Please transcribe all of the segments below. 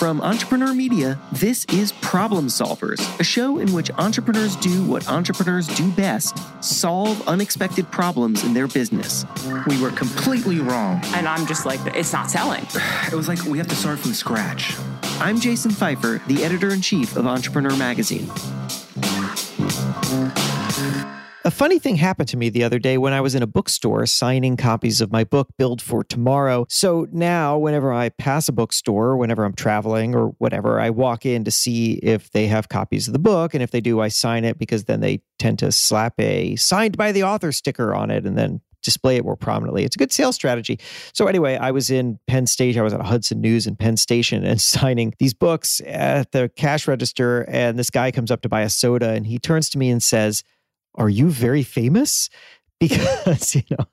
From Entrepreneur Media, this is Problem Solvers, a show in which entrepreneurs do what entrepreneurs do best solve unexpected problems in their business. We were completely wrong. And I'm just like, it's not selling. It was like we have to start from scratch. I'm Jason Feifer, the editor in chief of Entrepreneur Magazine. A funny thing happened to me the other day when I was in a bookstore signing copies of my book, Build for Tomorrow. So now, whenever I pass a bookstore, whenever I'm traveling or whatever, I walk in to see if they have copies of the book. And if they do, I sign it because then they tend to slap a signed by the author sticker on it and then display it more prominently. It's a good sales strategy. So anyway, I was in Penn Station. I was at Hudson News in Penn Station and signing these books at the cash register. And this guy comes up to buy a soda and he turns to me and says, are you very famous? Because you know,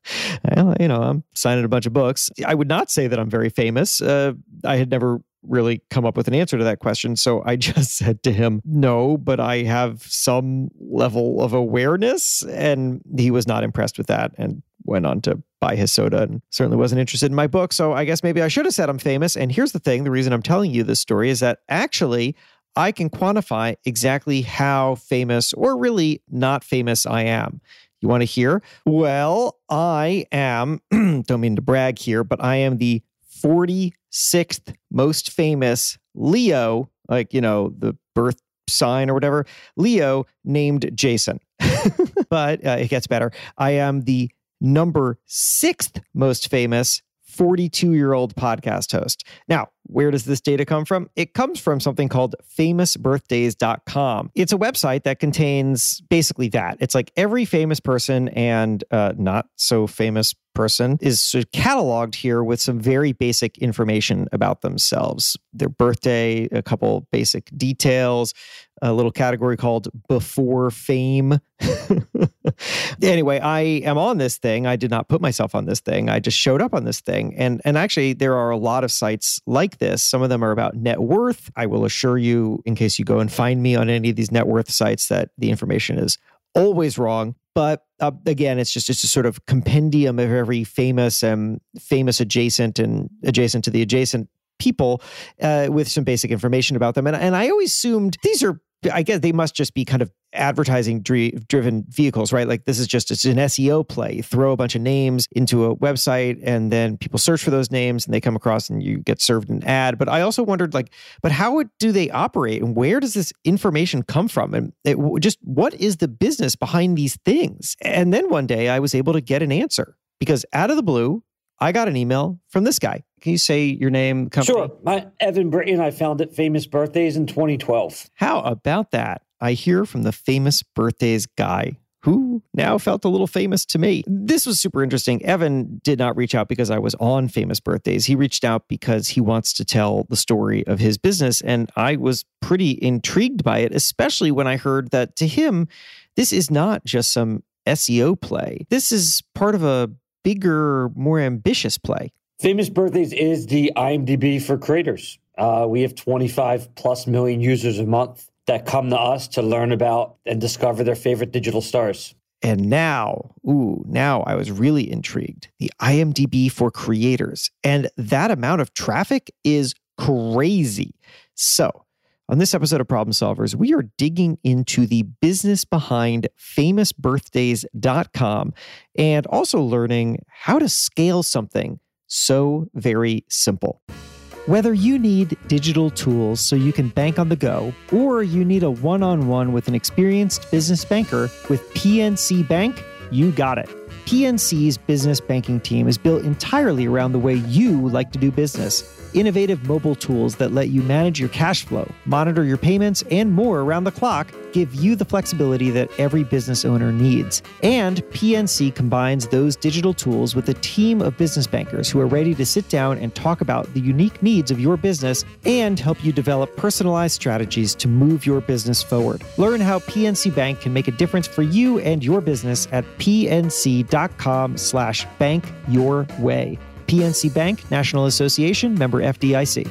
well, you know, I'm signing a bunch of books. I would not say that I'm very famous. Uh, I had never really come up with an answer to that question, so I just said to him, "No, but I have some level of awareness," and he was not impressed with that and went on to buy his soda and certainly wasn't interested in my book. So I guess maybe I should have said I'm famous. And here's the thing: the reason I'm telling you this story is that actually I can quantify exactly how famous or really not famous I am. You want to hear? Well, I am, don't mean to brag here, but I am the 46th most famous Leo, like, you know, the birth sign or whatever, Leo named Jason. but uh, it gets better. I am the number sixth most famous 42 year old podcast host. Now, where does this data come from? It comes from something called famousbirthdays.com. It's a website that contains basically that. It's like every famous person and uh, not so famous person is sort of cataloged here with some very basic information about themselves their birthday, a couple basic details, a little category called before fame. anyway, I am on this thing. I did not put myself on this thing. I just showed up on this thing. And and actually there are a lot of sites like this. Some of them are about net worth. I will assure you in case you go and find me on any of these net worth sites that the information is always wrong. But uh, again, it's just it's a sort of compendium of every famous and famous adjacent and adjacent to the adjacent people uh, with some basic information about them. And, and I always assumed these are I guess they must just be kind of advertising driven vehicles, right? Like this is just it's an SEO play. You throw a bunch of names into a website and then people search for those names and they come across and you get served an ad. But I also wondered like, but how do they operate and where does this information come from? And it, just what is the business behind these things? And then one day I was able to get an answer because out of the blue, I got an email from this guy. Can you say your name, company? Sure. My Evan Britton. I founded Famous Birthdays in 2012. How about that? I hear from the Famous Birthdays guy who now felt a little famous to me. This was super interesting. Evan did not reach out because I was on Famous Birthdays. He reached out because he wants to tell the story of his business. And I was pretty intrigued by it, especially when I heard that to him, this is not just some SEO play. This is part of a bigger, more ambitious play. Famous Birthdays is the IMDb for creators. Uh, we have 25 plus million users a month that come to us to learn about and discover their favorite digital stars. And now, ooh, now I was really intrigued. The IMDb for creators. And that amount of traffic is crazy. So, on this episode of Problem Solvers, we are digging into the business behind famousbirthdays.com and also learning how to scale something so very simple. Whether you need digital tools so you can bank on the go, or you need a one on one with an experienced business banker with PNC Bank, you got it. PNC's business banking team is built entirely around the way you like to do business innovative mobile tools that let you manage your cash flow, monitor your payments, and more around the clock give you the flexibility that every business owner needs. And PNC combines those digital tools with a team of business bankers who are ready to sit down and talk about the unique needs of your business and help you develop personalized strategies to move your business forward. Learn how PNC Bank can make a difference for you and your business at pnc.com slash bank your way. PNC Bank, National Association, member FDIC.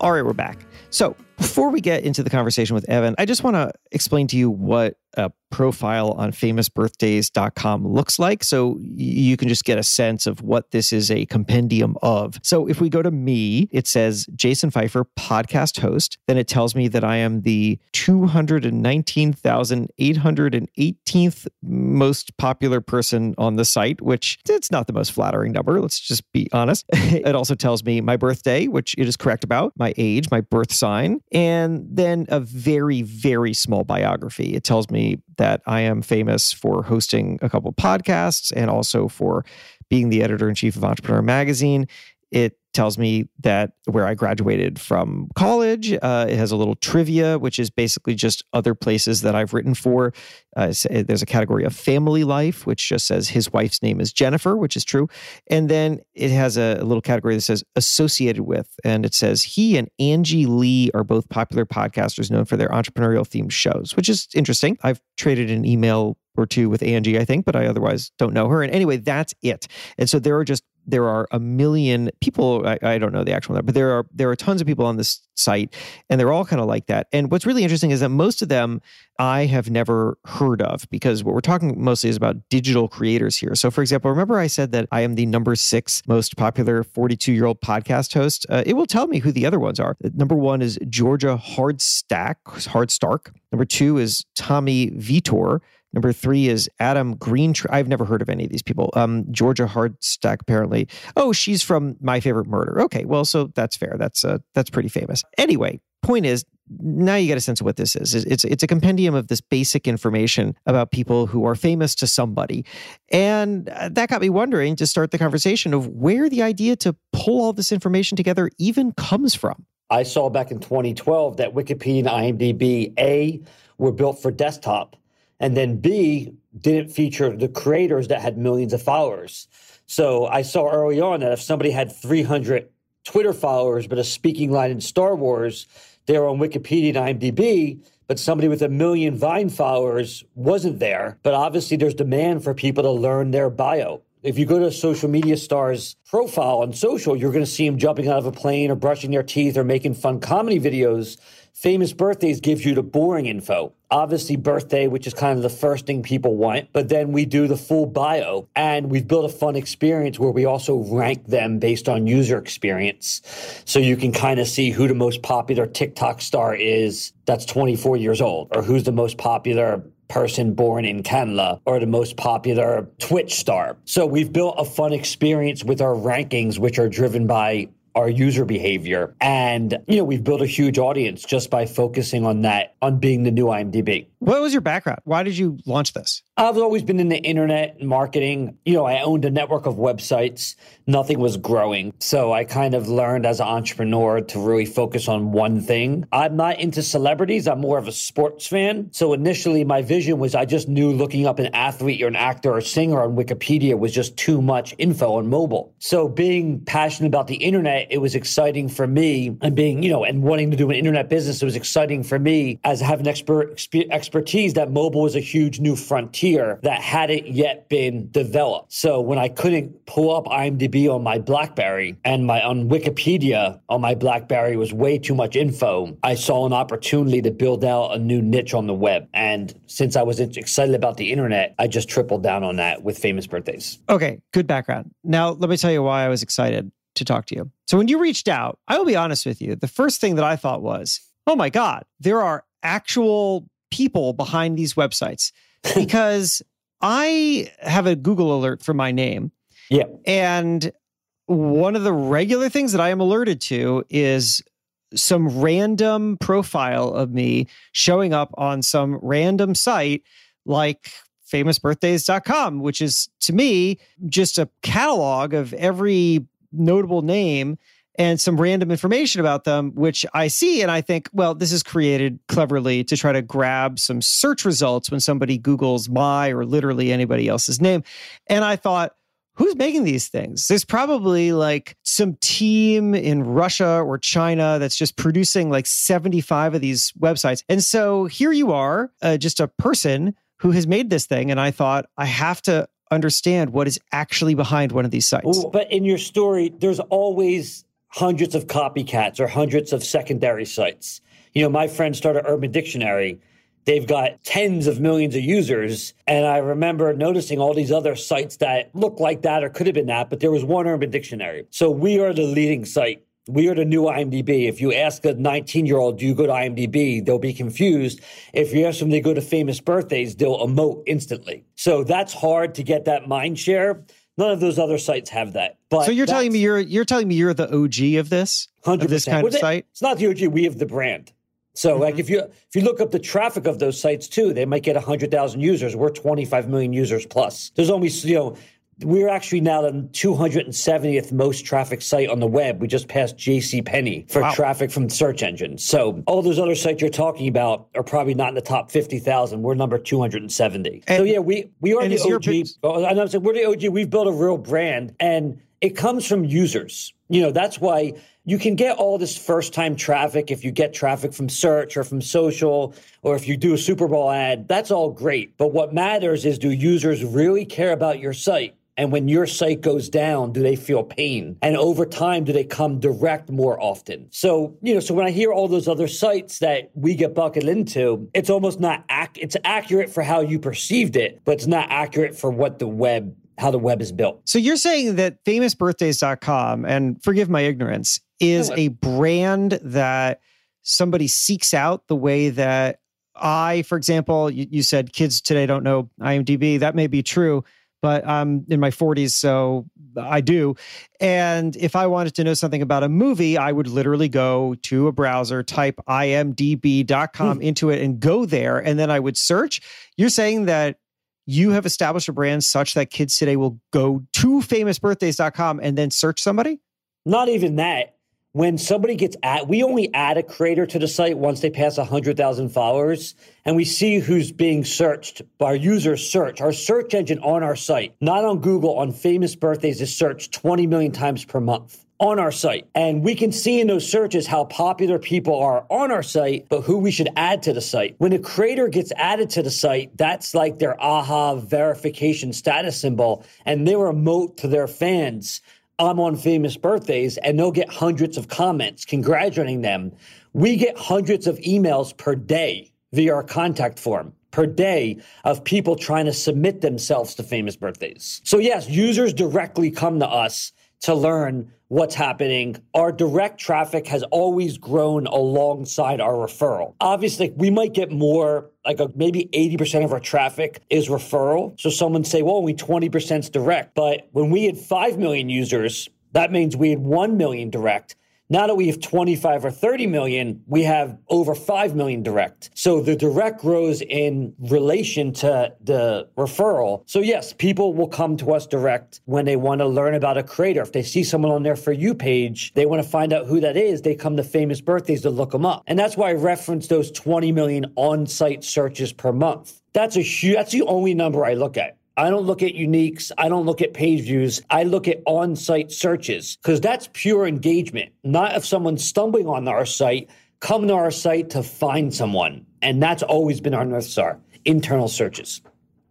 All right, we're back. So, before we get into the conversation with Evan, I just want to explain to you what a profile on famousbirthdays.com looks like. So you can just get a sense of what this is a compendium of. So if we go to me, it says Jason Feifer, podcast host. Then it tells me that I am the 219,818th most popular person on the site, which it's not the most flattering number. Let's just be honest. it also tells me my birthday, which it is correct about, my age, my birth sign, and then a very, very small biography. It tells me that I am famous for hosting a couple podcasts and also for being the editor in chief of Entrepreneur Magazine. It tells me that where I graduated from college. Uh, it has a little trivia, which is basically just other places that I've written for. Uh, there's a category of family life, which just says his wife's name is Jennifer, which is true. And then it has a, a little category that says associated with, and it says he and Angie Lee are both popular podcasters known for their entrepreneurial themed shows, which is interesting. I've traded an email or two with Angie, I think, but I otherwise don't know her. And anyway, that's it. And so there are just there are a million people I, I, don't know the actual number but there are there are tons of people on this site and they're all kind of like that. And what's really interesting is that most of them i have never heard of because what we're talking mostly is about digital creators here. So for example remember i said that i am the number six most popular 42 year old podcast host? Uh, it will tell me who the other ones are. Number one is georgia hardstack hardstark. Number two is tommy vietor Number three is Adam Green. I've never heard of any of these people. Um, Georgia Hardstack, apparently. Oh, she's from My Favorite Murder. Okay, well, so that's fair. That's uh, that's pretty famous. Anyway, point is, now you get a sense of what this is. It's it's a compendium of this basic information about people who are famous to somebody, and uh, that got me wondering to start the conversation of where the idea to pull all this information together even comes from. I saw back in 2012 that Wikipedia and IMDb a were built for desktop and then B didn't feature the creators that had millions of followers. So I saw early on that if somebody had 300 Twitter followers but a speaking line in Star Wars, they're on Wikipedia and IMDb, but somebody with a million Vine followers wasn't there. But obviously, there's demand for people to learn their bio. If you go to a social media star's profile on social, you're going to see them jumping out of a plane or brushing their teeth or making fun comedy videos Famous birthdays gives you the boring info. Obviously, birthday, which is kind of the first thing people want, but then we do the full bio and we've built a fun experience where we also rank them based on user experience. So you can kind of see who the most popular TikTok star is that's 24 years old, or who's the most popular person born in Canada or the most popular Twitch star. So we've built a fun experience with our rankings, which are driven by our user behavior. And, you know, we've built a huge audience just by focusing on that, on being the new IMDb. What was your background? Why did you launch this? I've always been in the internet marketing. You know, I owned a network of websites. Nothing was growing. So I kind of learned as an entrepreneur to really focus on one thing. I'm not into celebrities. I'm more of a sports fan. So initially my vision was I just knew looking up an athlete or an actor or singer on Wikipedia was just too much info on mobile. So being passionate about the internet, it was exciting for me and being, you know, and wanting to do an internet business, it was exciting for me as having expert expertise that mobile was a huge new frontier that hadn't yet been developed. So when I couldn't pull up IMDb on my BlackBerry and my on Wikipedia on my BlackBerry was way too much info, I saw an opportunity to build out a new niche on the web. And since I was excited about the internet, I just tripled down on that with famous birthdays. Okay, good background. Now let me tell you why I was excited to talk to you. So when you reached out, I will be honest with you, the first thing that I thought was, "Oh my god, there are actual people behind these websites." because I have a Google alert for my name. Yeah. And one of the regular things that I am alerted to is some random profile of me showing up on some random site like famousbirthdays.com, which is to me just a catalog of every notable name and some random information about them, which I see and I think, well, this is created cleverly to try to grab some search results when somebody Googles my or literally anybody else's name. And I thought, who's making these things? There's probably like some team in Russia or China that's just producing like 75 of these websites. And so here you are, uh, just a person who has made this thing. And I thought, I have to understand what is actually behind one of these sites. But in your story, there's always hundreds of copycats or hundreds of secondary sites. You know, my friend started Urban Dictionary They've got tens of millions of users. And I remember noticing all these other sites that look like that or could have been that, but there was one Urban Dictionary. So we are the leading site. We are the new IMDb. If you ask a 19 year old, do you go to IMDb? They'll be confused. If you ask them, they go to famous birthdays, they'll emote instantly. So that's hard to get that mind share. None of those other sites have that. But so you're telling me you're you're telling me you're the OG of this, 100%. of this kind well, of site? It's not the OG. We have the brand. So, mm-hmm. like, if you if you look up the traffic of those sites too, they might get hundred thousand users. We're twenty five million users plus. There's only you know we're actually now the 270th most traffic site on the web. We just passed JC Penney for wow. traffic from search engines. So all those other sites you're talking about are probably not in the top 50,000. We're number 270. And, so yeah, we we are the OG. Oh, and I'm saying we're the OG. We've built a real brand, and it comes from users. You know, that's why you can get all this first time traffic if you get traffic from search or from social or if you do a Super Bowl ad. That's all great. But what matters is do users really care about your site? And when your site goes down, do they feel pain? And over time, do they come direct more often? So, you know, so when I hear all those other sites that we get bucketed into, it's almost not ac- it's accurate for how you perceived it, but it's not accurate for what the web how the web is built. So you're saying that famousbirthdays.com and forgive my ignorance is a brand that somebody seeks out the way that I, for example, you, you said kids today don't know IMDb. That may be true but I'm in my 40s, so I do. And if I wanted to know something about a movie, I would literally go to a browser, type imdb.com mm. into it, and go there. And then I would search. You're saying that you have established a brand such that kids today will go to famousbirthdays.com and then search somebody? Not even that when somebody gets at, we only add a creator to the site once they pass 100,000 followers, and we see who's being searched. by Our users search. Our search engine on our site, not on Google, on famous birthdays, is searched 20 million times per month on our site. And we can see in those searches how popular people are on our site, but who we should add to the site. When a creator gets added to the site, that's like their aha verification status symbol, and they emote to their fans I'm on famous birthdays and they'll get hundreds of comments congratulating them. We get hundreds of emails per day via our contact form per day of people trying to submit themselves to famous birthdays. So, yes, users directly come to us to learn what's happening. Our direct traffic has always grown alongside our referral. Obviously, we might get more, like a, maybe 80% of our traffic is referral. So someone say, well, only 20% is direct. But when we had 5 million users, that means we had 1 million direct. Now that we have 25 or 30 million, we have over 5 million direct. So the direct grows in relation to the referral. So, yes, people will come to us direct when they want to learn about a creator. If they see someone on their For You page, they want to find out who that is, they come to famous birthdays to look them up. And that's why I reference those 20 million on site searches per month. That's a huge, that's the only number I look at. I don't look at uniques. I don't look at page views. I look at on site searches because that's pure engagement, not if someone's stumbling on our site, come to our site to find someone. And that's always been our North Star internal searches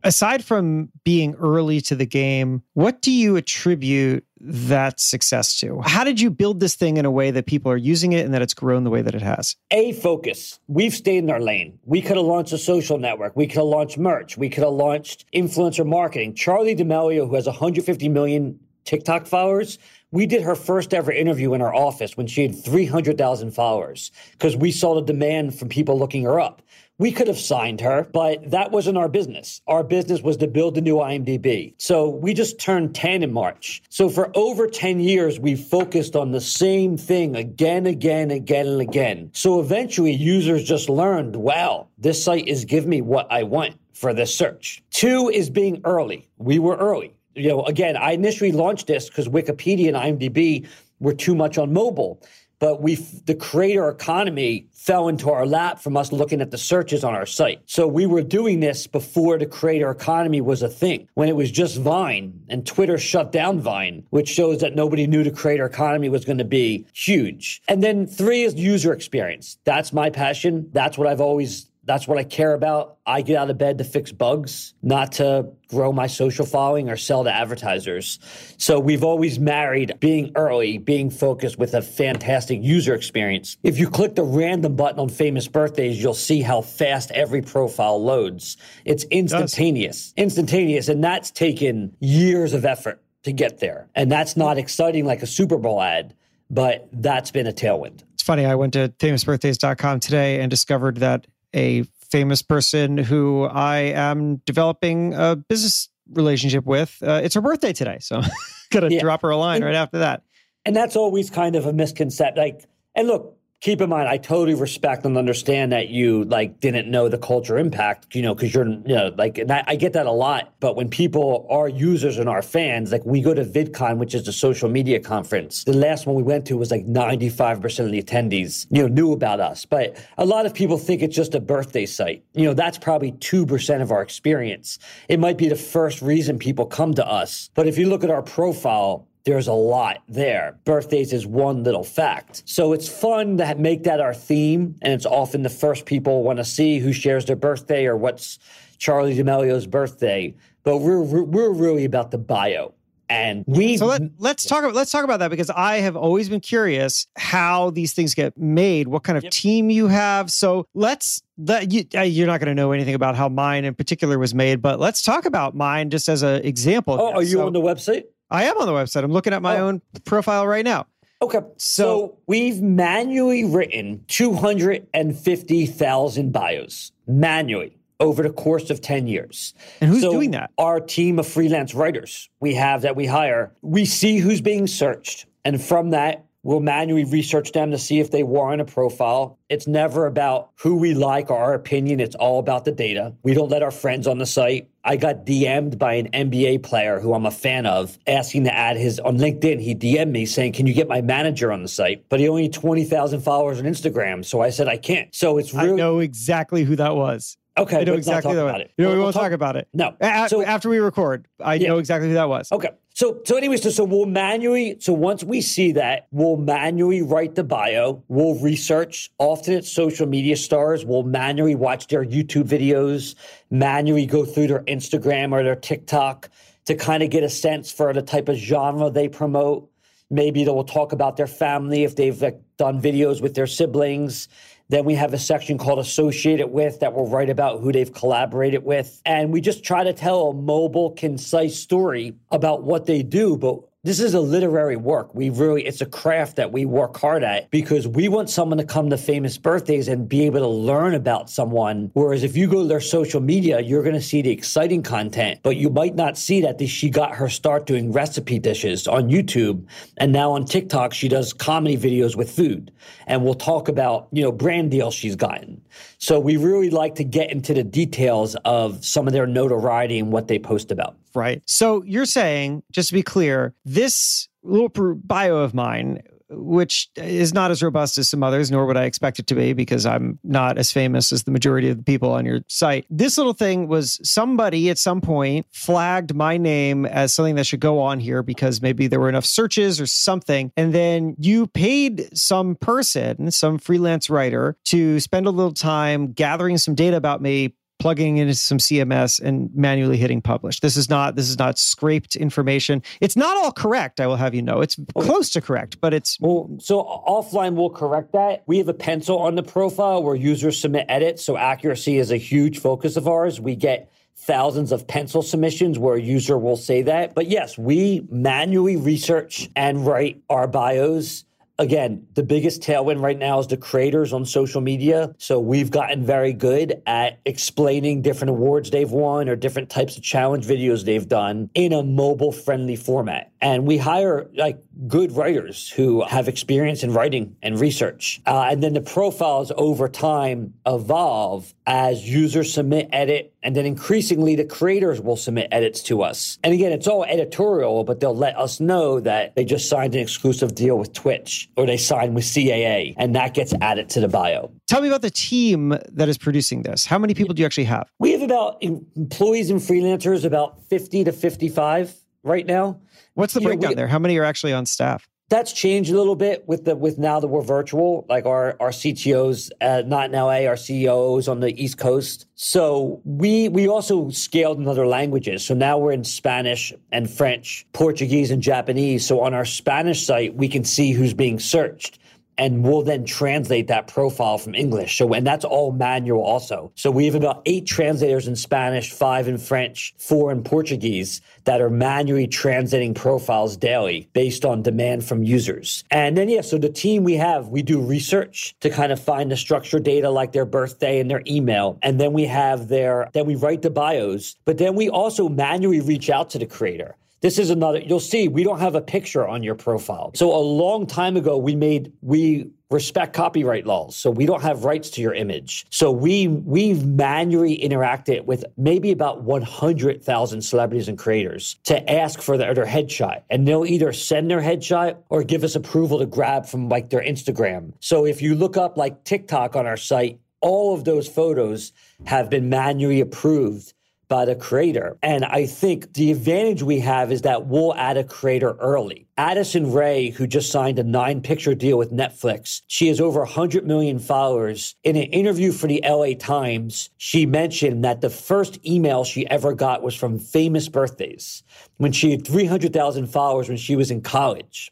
aside from being early to the game, what do you attribute that success to? How did you build this thing in a way that people are using it and that it's grown the way that it has? A focus. We've stayed in our lane. We could have launched a social network. We could have launched merch. We could have launched influencer marketing. Charli D'Amelio, who has 150 million TikTok followers, we did her first ever interview in our office when she had 300,000 followers because we saw the demand from people looking her up. We could have signed her, but that wasn't our business. Our business was to build the new IMDb. So we just turned 10 in March. So for over 10 years, we focused on the same thing again, again, again, and again. So eventually, users just learned wow, this site is giving me what I want for this search. Two is being early. We were early. You know, again, I initially launched this because Wikipedia and IMDb were too much on mobile but we the creator economy fell into our lap from us looking at the searches on our site. So we were doing this before the creator economy was a thing. When it was just Vine and Twitter shut down Vine, which shows that nobody knew the creator economy was going to be huge. And then 3 is user experience. That's my passion. That's what I've always That's what I care about. I get out of bed to fix bugs, not to grow my social following or sell to advertisers. So we've always married being early, being focused with a fantastic user experience. If you click the random button on famous birthdays, you'll see how fast every profile loads. It's instantaneous, instantaneous. And that's taken years of effort to get there. And that's not exciting like a Super Bowl ad, but that's been a tailwind. It's funny. I went to famousbirthdays.com today and discovered that a famous person who I am developing a business relationship with. Uh, it's her birthday today, so gotta yeah. drop her a line and, right after that. And that's always kind of a misconception. Like, and look, keep in mind, I totally respect and understand that you like didn't know the culture impact, you know, because you're, you know, like, and I, I, get that a lot. But when people are users and our fans, like we go to VidCon, which is the social media conference. The last one we went to was like 95% of the attendees, you know, knew about us. But a lot of people think it's just a birthday site. You know, that's probably 2% of our experience. It might be the first reason people come to us. But if you look at our profile, there's a lot there. Birthdays is one little fact. So it's fun to make that our theme. And it's often the first people want to see who shares their birthday or what's Charli D'Amelio's birthday. But we're, we're really about the bio. And we so let, us talk about let's talk about that because I have always been curious how these things get made, what kind of yep. team you have. So let's that you, uh, you're not going to know anything about how mine in particular was made, but let's talk about mine just as an example. Oh, are you so, on the website? I am on the website. I'm looking at my oh. own profile right now. Okay. So, so we've manually written 250,000 bios manually over the course of 10 years. And who's so doing that? Our team of freelance writers we have that we hire. We see who's being searched. And from that, We'll manually research them to see if they warrant a profile. It's never about who we like or our opinion. It's all about the data. We don't let our friends on the site. I got DM'd by an NBA player who I'm a fan of, asking to add his on LinkedIn. He DM'd me saying, Can you get my manager on the site? But he only 20,000 followers on Instagram. So I said, I can't. So it's really. I know exactly who that was. Okay, I know exactly about it. You know, we won't talk, talk, about it. No. A- so, after we record, I yeah. know exactly who that was. Okay. So, so anyways, so, so we'll manually, so once we see that, we'll manually write the bio. We'll research. Often it's social media stars. We'll manually watch their YouTube videos, manually go through their Instagram or their TikTok to kind of get a sense for the type of genre they promote. Maybe they'll talk about their family if they've like, done videos with their siblings then we have a section called Associated with that will write about who they've collaborated with. And we just try to tell a mobile, concise story about what they do, but this is a literary work. We really, it's a craft that we work hard at because we want someone to come to famous birthdays and be able to learn about someone. Whereas if you go to their social media, you're going to see the exciting content, but you might not see that she got her start doing recipe dishes on YouTube. And now on TikTok, she does comedy videos with food. And we'll talk about, you know, brand deals she's gotten. So we really like to get into the details of some of their notoriety and what they post about. Right. So you're saying, just to be clear, this little bio of mine which is not as robust as some others, nor would I expect it to be because I'm not as famous as the majority of the people on your site. This little thing was somebody at some point flagged my name as something that should go on here because maybe there were enough searches or something. And then you paid some person, some freelance writer, to spend a little time gathering some data about me, plugging into some CMS and manually hitting publish. This is not this is not scraped information. It's not all correct. I will have you know. It's oh. close to correct, but it's well. So offline, we'll correct that. We have a pencil on the profile where users submit edits. So accuracy is a huge focus of ours. We get thousands of pencil submissions where a user will say that. But yes, we manually research and write our bios again, the biggest tailwind right now is the creators on social media. So we've gotten very good at explaining different awards they've won or different types of challenge videos they've done in a mobile friendly format. And we hire like good writers who have experience in writing and research. Uh, and then the profiles over time evolve as users submit edit and then increasingly the creators will submit edits to us. And again, it's all editorial, but they'll let us know that they just signed an exclusive deal with Twitch or they signed with CAA and that gets added to the bio. Tell me about the team that is producing this. How many people do you actually have? We have about employees and freelancers about 50 to 55 right now. What's the you breakdown know, we, there? How many are actually on staff? that's changed a little bit with the with now that we're virtual. Like our our CTOs, uh, not in LA, our CEOs on the East Coast. So we we also scaled in other languages. So now we're in Spanish and French, Portuguese and Japanese. So on our Spanish site, we can see who's being searched and we'll then translate that profile from English. So, and that's all manual also. So we have about eight translators in Spanish, five in French, four in Portuguese that are manually translating profiles daily based on demand from users. And then, yeah, so the team we have, we do research to kind of find the structured data like their birthday and their email. And then we have their, then we write the bios, but then we also manually reach out to the creator. This is another, you'll see we don't have a picture on your profile. So a long time ago, we made, we respect copyright laws. So we don't have rights to your image. So we, we've manually interacted with maybe about 100,000 celebrities and creators to ask for their, their headshot. And they'll either send their headshot or give us approval to grab from like their Instagram. So if you look up like TikTok on our site, all of those photos have been manually approved by the creator. And I think the advantage we have is that we'll add a creator early. Addison Rae, who just signed a nine picture deal with Netflix, she has over 100 million followers. In an interview for the LA Times, she mentioned that the first email she ever got was from famous birthdays when she had 300,000 followers when she was in college.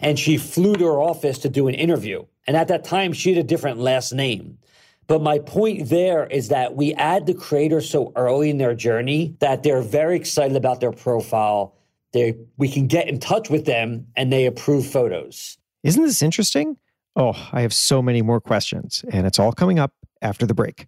And she flew to her office to do an interview. And at that time, she had a different last name. But my point there is that we add the creator so early in their journey that they're very excited about their profile. They we can get in touch with them and they approve photos. Isn't this interesting? Oh, I have so many more questions, and it's all coming up after the break.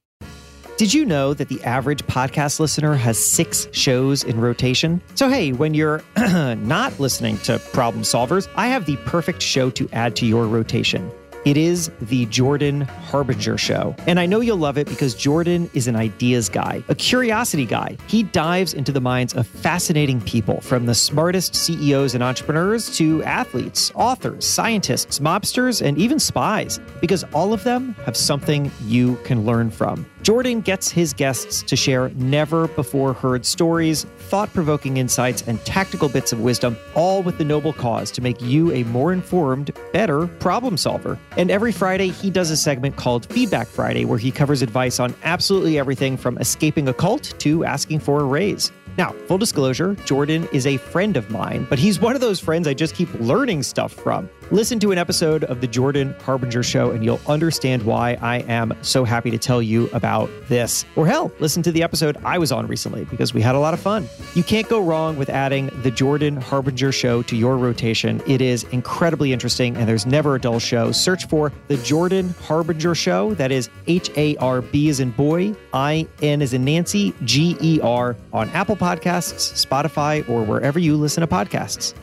Did you know that the average podcast listener has six shows in rotation? So, hey, when you're not listening to Problem Solvers, I have the perfect show to add to your rotation. It is the Jordan Harbinger Show. And I know you'll love it because Jordan is an ideas guy, a curiosity guy. He dives into the minds of fascinating people, from the smartest CEOs and entrepreneurs to athletes, authors, scientists, mobsters, and even spies, because all of them have something you can learn from. Jordan gets his guests to share never before heard stories, thought provoking insights, and tactical bits of wisdom, all with the noble cause to make you a more informed, better problem solver. And every Friday, he does a segment called Feedback Friday, where he covers advice on absolutely everything from escaping a cult to asking for a raise. Now, full disclosure, Jordan is a friend of mine, but he's one of those friends I just keep learning stuff from. Listen to an episode of The Jordan Harbinger Show, and you'll understand why I am so happy to tell you about this. Or hell, listen to the episode I was on recently because we had a lot of fun. You can't go wrong with adding The Jordan Harbinger Show to your rotation. It is incredibly interesting, and there's never a dull show. Search for The Jordan Harbinger Show. That is H A R B as in boy, I N as in Nancy, G E R on Apple Podcasts, Spotify, or wherever you listen to podcasts.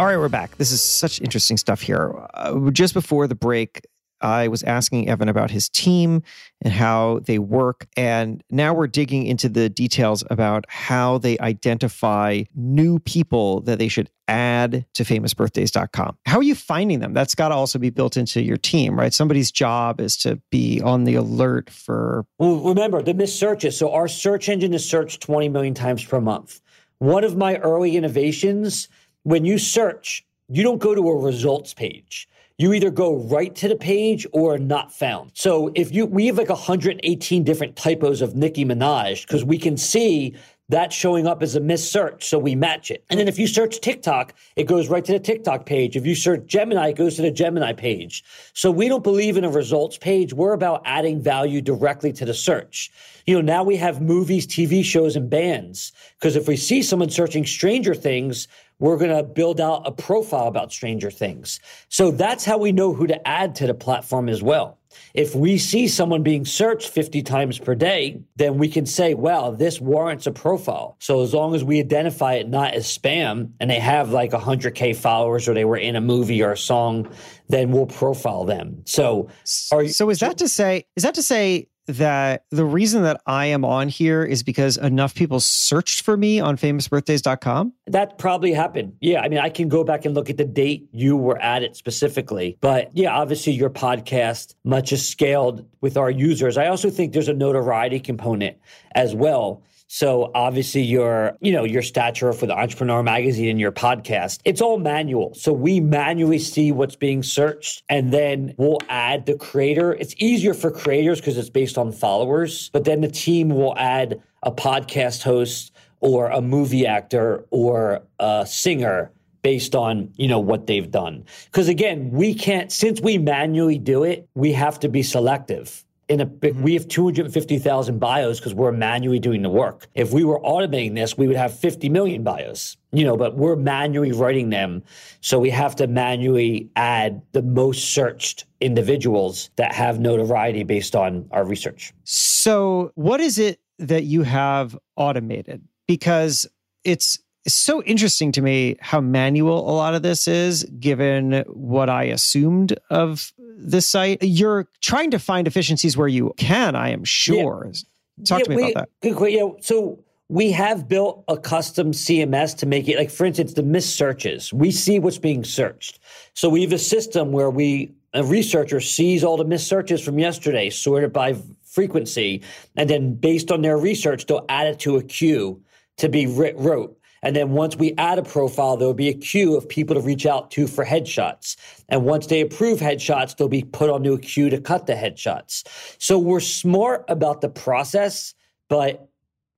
All right, we're back. This is such interesting stuff here. Uh, just before the break, I was asking Evan about his team and how they work. And now we're digging into the details about how they identify new people that they should add to famousbirthdays.com. How are you finding them? That's got to also be built into your team, right? Somebody's job is to be on the alert for. Well, remember the missed searches. So our search engine is searched 20 million times per month. One of my early innovations when you search, you don't go to a results page. You either go right to the page or not found. So if you, we have like 118 different typos of Nicki Minaj because we can see that showing up as a missed search. So we match it. And then if you search TikTok, it goes right to the TikTok page. If you search Gemini, it goes to the Gemini page. So we don't believe in a results page. We're about adding value directly to the search. You know, now we have movies, TV shows, and bands. Because if we see someone searching Stranger Things, we're going to build out a profile about Stranger Things. So that's how we know who to add to the platform as well. If we see someone being searched 50 times per day, then we can say, well, this warrants a profile. So as long as we identify it not as spam and they have like 100K followers or they were in a movie or a song, then we'll profile them. So, are, so is that to say, is that to say that the reason that I am on here is because enough people searched for me on famousbirthdays.com? That probably happened. Yeah. I mean, I can go back and look at the date you were at it specifically. But yeah, obviously your podcast much is scaled with our users. I also think there's a notoriety component as well. So obviously your, you know, your stature for the Entrepreneur Magazine and your podcast, it's all manual. So we manually see what's being searched and then we'll add the creator. It's easier for creators because it's based on followers, but then the team will add a podcast host or a movie actor or a singer based on you know what they've done because again we can't since we manually do it we have to be selective in a mm-hmm. we have 250,000 bios because we're manually doing the work. If we were automating this we would have 50 million bios you know but we're manually writing them. So we have to manually add the most searched individuals that have notoriety based on our research. So what is it that you have automated? Because it's it's so interesting to me how manual a lot of this is, given what I assumed of this site. You're trying to find efficiencies where you can, I am sure. Yeah. Talk yeah, to me we, about that. Yeah, so we have built a custom CMS to make it like, for instance, the missed searches. We see what's being searched. So we have a system where we a researcher sees all the missed searches from yesterday, sorted by frequency, and then based on their research, they'll add it to a queue to be wrote. And then once we add a profile, there'll be a queue of people to reach out to for headshots. And once they approve headshots, they'll be put onto a queue to cut the headshots. So we're smart about the process, but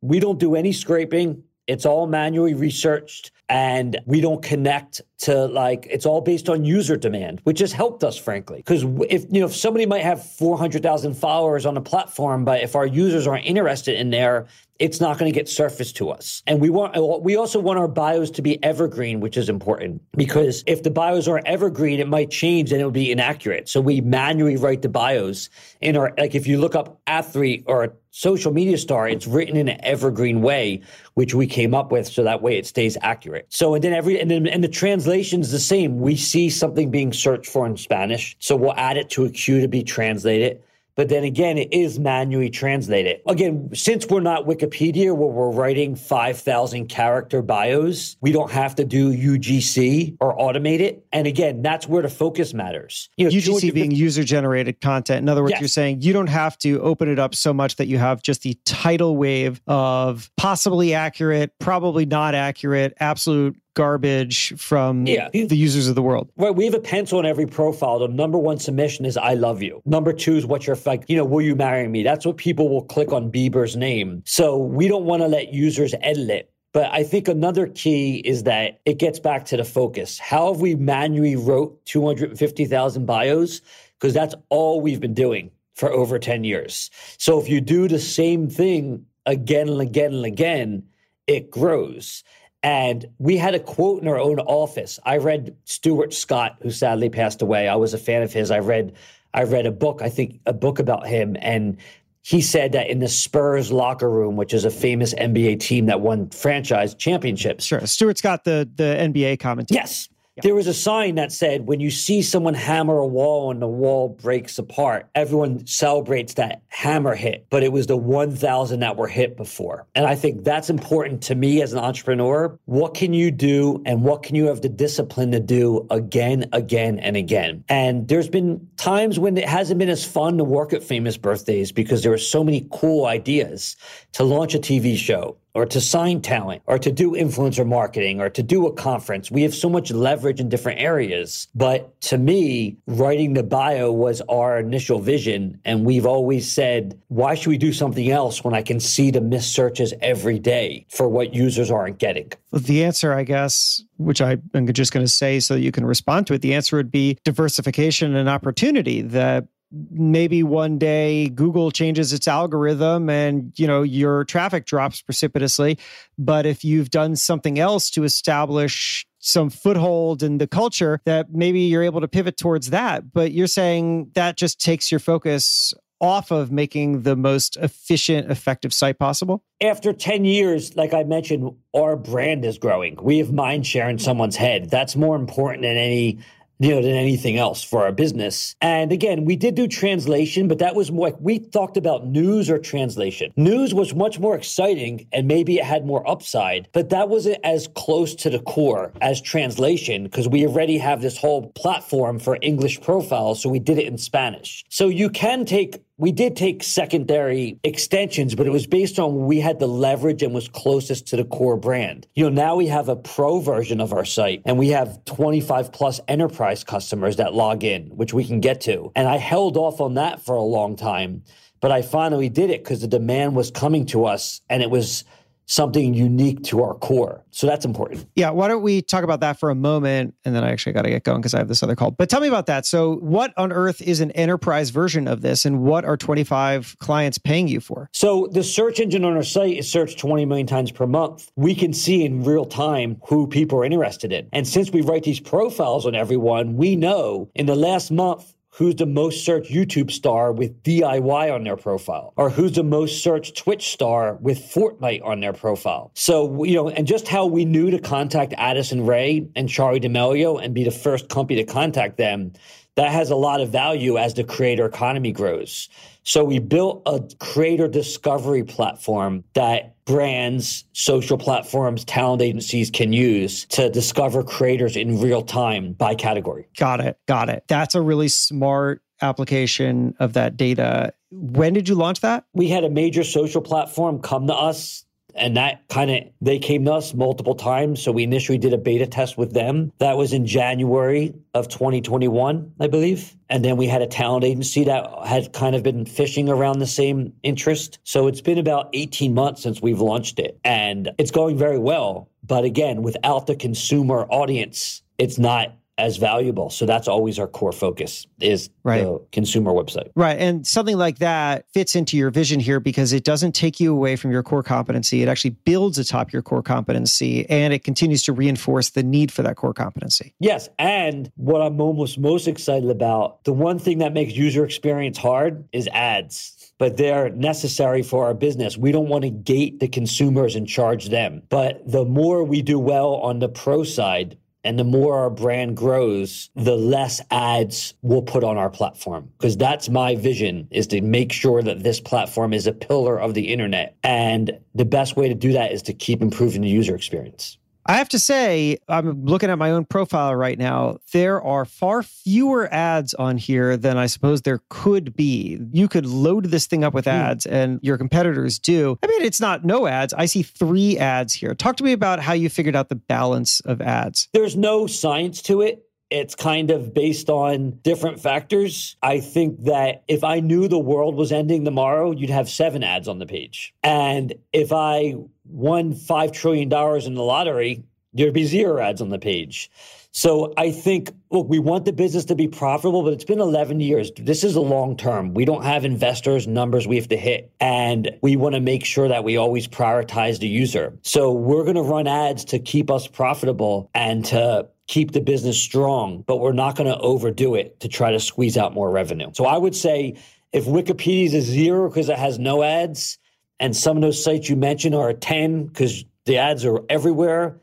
we don't do any scraping. It's all manually researched and we don't connect to like it's all based on user demand which has helped us frankly because if you know if somebody might have 400,000 followers on a platform but if our users aren't interested in there it's not going to get surfaced to us. And we want uh, we also want our bios to be evergreen, which is important because if the bios are evergreen, it might change and it'll be inaccurate. So we manually write the bios in our like if you look up athlete or social media star, it's written in an evergreen way, which we came up with so that way it stays accurate. So and then every and then and the translation's the same. We see something being searched for in Spanish, so we'll add it to a queue to be translated. But then again, it is manually translated. Again, since we're not Wikipedia where we're writing 5,000 character bios, we don't have to do UGC or automate it. And again, that's where the focus matters. You know, UGC being user generated content. In other words, yes. you're saying you don't have to open it up so much that you have just the tidal wave of possibly accurate, probably not accurate, absolute garbage from yeah. the users of the world. Right. We have a pencil in every profile. The number one submission is I love you. Number two is what's your like, you know, will you marry me? That's what people will click on Bieber's name. So we don't want to let users edit it. But I think another key is that it gets back to the focus. How have we manually wrote 250,000 bios? Because that's all we've been doing for over 10 years. So if you do the same thing again and again and again, it grows. And we had a quote in our own office. I read Stuart Scott, who sadly passed away. I was a fan of his. I read I read a book, I think a book about him, and he said that in the Spurs locker room, which is a famous NBA team that won franchise championships. Sure. Stuart Scott, the the NBA commentator. Yes. There was a sign that said, when you see someone hammer a wall and the wall breaks apart, everyone celebrates that hammer hit, but it was the 1,000 that were hit before. And I think that's important to me as an entrepreneur. What can you do and what can you have the discipline to do again, again, and again? And there's been times when it hasn't been as fun to work at Famous Birthdays because there are so many cool ideas to launch a TV show, or to sign talent or to do influencer marketing or to do a conference. We have so much leverage in different areas. But to me, writing the bio was our initial vision. And we've always said, why should we do something else when I can see the missed searches every day for what users aren't getting? Well, the answer, I guess, which I am just going to say so you can respond to it, the answer would be diversification and opportunity. That maybe one day Google changes its algorithm and you know your traffic drops precipitously. But if you've done something else to establish some foothold in the culture that maybe you're able to pivot towards that. But you're saying that just takes your focus off of making the most efficient effective site possible? After 10 years like i mentioned our brand is growing. We have mind share in someone's head. That's more important than any you know, than anything else for our business. And again, we did do translation, but that was more like we talked about news or translation. News was much more exciting and maybe it had more upside, but that wasn't as close to the core as translation because we already have this whole platform for English profiles. So we did it in Spanish. So you can take we did take secondary extensions, but it was based on we had the leverage and was closest to the core brand. You know, now we have a pro version of our site and we have 25 plus enterprise customers that log in, which we can get to. And I held off on that for a long time, but I finally did it because the demand was coming to us and it was something unique to our core. So that's important. Yeah. Why don't we talk about that for a moment? And then I actually got to get going because I have this other call. But tell me about that. So, what on earth is an enterprise version of this? And what are 25 clients paying you for? So, the search engine on our site is searched 20 million times per month. We can see in real time who people are interested in. And since we write these profiles on everyone, we know in the last month, who's the most searched YouTube star with DIY on their profile, or who's the most searched Twitch star with Fortnite on their profile. So, you know, and just how we knew to contact Addison Rae and Charli D'Amelio and be the first company to contact them, that has a lot of value as the creator economy grows. So we built a creator discovery platform that brands, social platforms, talent agencies can use to discover creators in real time by category. Got it. Got it. That's a really smart application of that data. When did you launch that? We had a major social platform come to us and that kind of they came to us multiple times. So we initially did a beta test with them. That was in january of 2021 i believe. And then we had a talent agency that had kind of been fishing around the same interest. So it's been about 18 months since we've launched it. And it's going very well. But again without the consumer audience it's not as valuable. So that's always our core focus is right. the consumer website. Right. And something like that fits into your vision here because it doesn't take you away from your core competency. It actually builds atop your core competency and it continues to reinforce the need for that core competency. Yes. And what I'm almost most excited about, the one thing that makes user experience hard is ads but they're necessary for our business. We don't want to gate the consumers and charge them. But the more we do well on the pro side, and the more our brand grows, the less ads we'll put on our platform. Because that's my vision is to make sure that this platform is a pillar of the internet. And the best way to do that is to keep improving the user experience. I have to say, I'm looking at my own profile right now. There are far fewer ads on here than I suppose there could be. You could load this thing up with hmm. ads, and your competitors do. I mean, it's not no ads. I see three ads here. Talk to me about how you figured out the balance of ads. There's no science to it it's kind of based on different factors. I think that if I knew the world was ending tomorrow, you'd have seven ads on the page. And if I won $5 trillion in the lottery, there'd be zero ads on the page. So I think, look, we want the business to be profitable, but it's been 11 years. This is a long term. We don't have investors' numbers we have to hit. And we want to make sure that we always prioritize the user. So we're going to run ads to keep us profitable and to keep the business strong, but we're not going to overdo it to try to squeeze out more revenue. So I would say if Wikipedia is zero because it has no ads, and some of those sites you mentioned are a 10 because the ads are everywhere,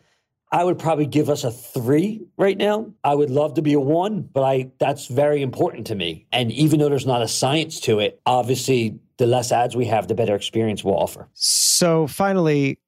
I would probably give us a three right now. I would love to be a one, but I that's very important to me. And even though there's not a science to it, obviously the less ads we have, the better experience we'll offer. So finally,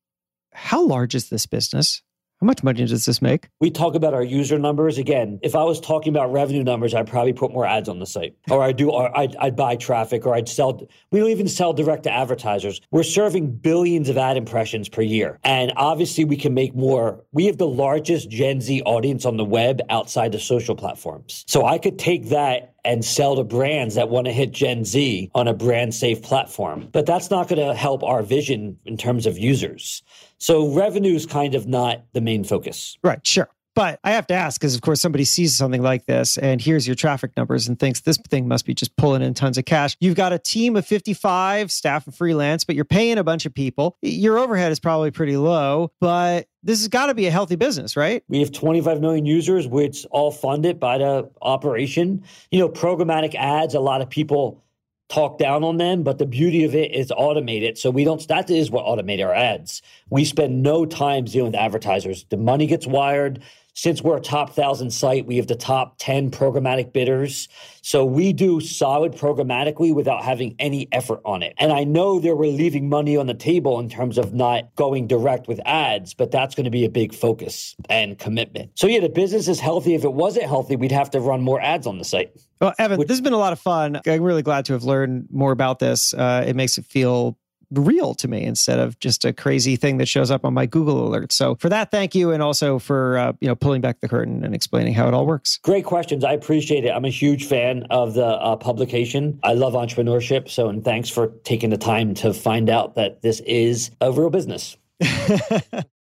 how large is this business? How much money does this make? We talk about our user numbers. Again, if I was talking about revenue numbers, I'd probably put more ads on the site, or I'd do, or I'd, I'd buy traffic, or I'd sell. We don't even sell direct to advertisers. We're serving billions of ad impressions per year, and obviously we can make more. We have the largest Gen Z audience on the web outside the social platforms, so I could take that and sell to brands that want to hit Gen Z on a brand safe platform. But that's not going to help our vision in terms of users. So revenue is kind of not the main focus. Right, sure. But I have to ask because, of course, somebody sees something like this and hears your traffic numbers and thinks this thing must be just pulling in tons of cash. You've got a team of 55 staff and freelance, but you're paying a bunch of people. Your overhead is probably pretty low, but this has got to be a healthy business, right? We have 25 million users, which all funded by the operation. You know, programmatic ads, a lot of people talk down on them, but the beauty of it is automated. So we don't, that is what automate our ads. We spend no time dealing with advertisers. The money gets wired since we're a top thousand site, we have the top 10 programmatic bidders. So we do solid programmatically without having any effort on it. And I know they were leaving money on the table in terms of not going direct with ads, but that's going to be a big focus and commitment. So yeah, the business is healthy. If it wasn't healthy, we'd have to run more ads on the site. Well, Evan, this has been a lot of fun. I'm really glad to have learned more about this. Uh, it makes it feel real to me instead of just a crazy thing that shows up on my Google alert. So for that, thank you, and also for uh, you know pulling back the curtain and explaining how it all works. Great questions. I appreciate it. I'm a huge fan of the uh, publication. I love entrepreneurship. So, and thanks for taking the time to find out that this is a real business.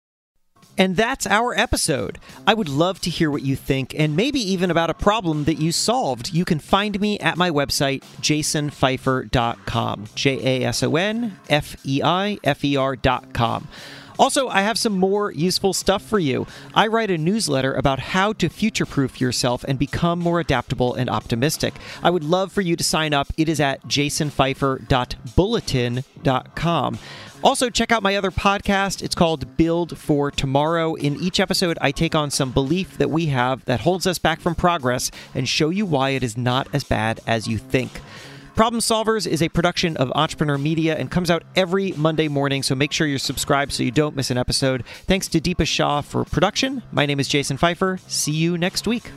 And that's our episode. I would love to hear what you think and maybe even about a problem that you solved. You can find me at my website, jasonfeifer.com. J A S O N F E I F E R.com. Also, I have some more useful stuff for you. I write a newsletter about how to future proof yourself and become more adaptable and optimistic. I would love for you to sign up. It is at jasonfeifer.bulletin.com. Also, check out my other podcast. It's called Build for Tomorrow. In each episode, I take on some belief that we have that holds us back from progress and show you why it is not as bad as you think. Problem Solvers is a production of Entrepreneur Media and comes out every Monday morning, so make sure you're subscribed so you don't miss an episode. Thanks to Deepa Shah for production. My name is Jason Feifer. See you next week.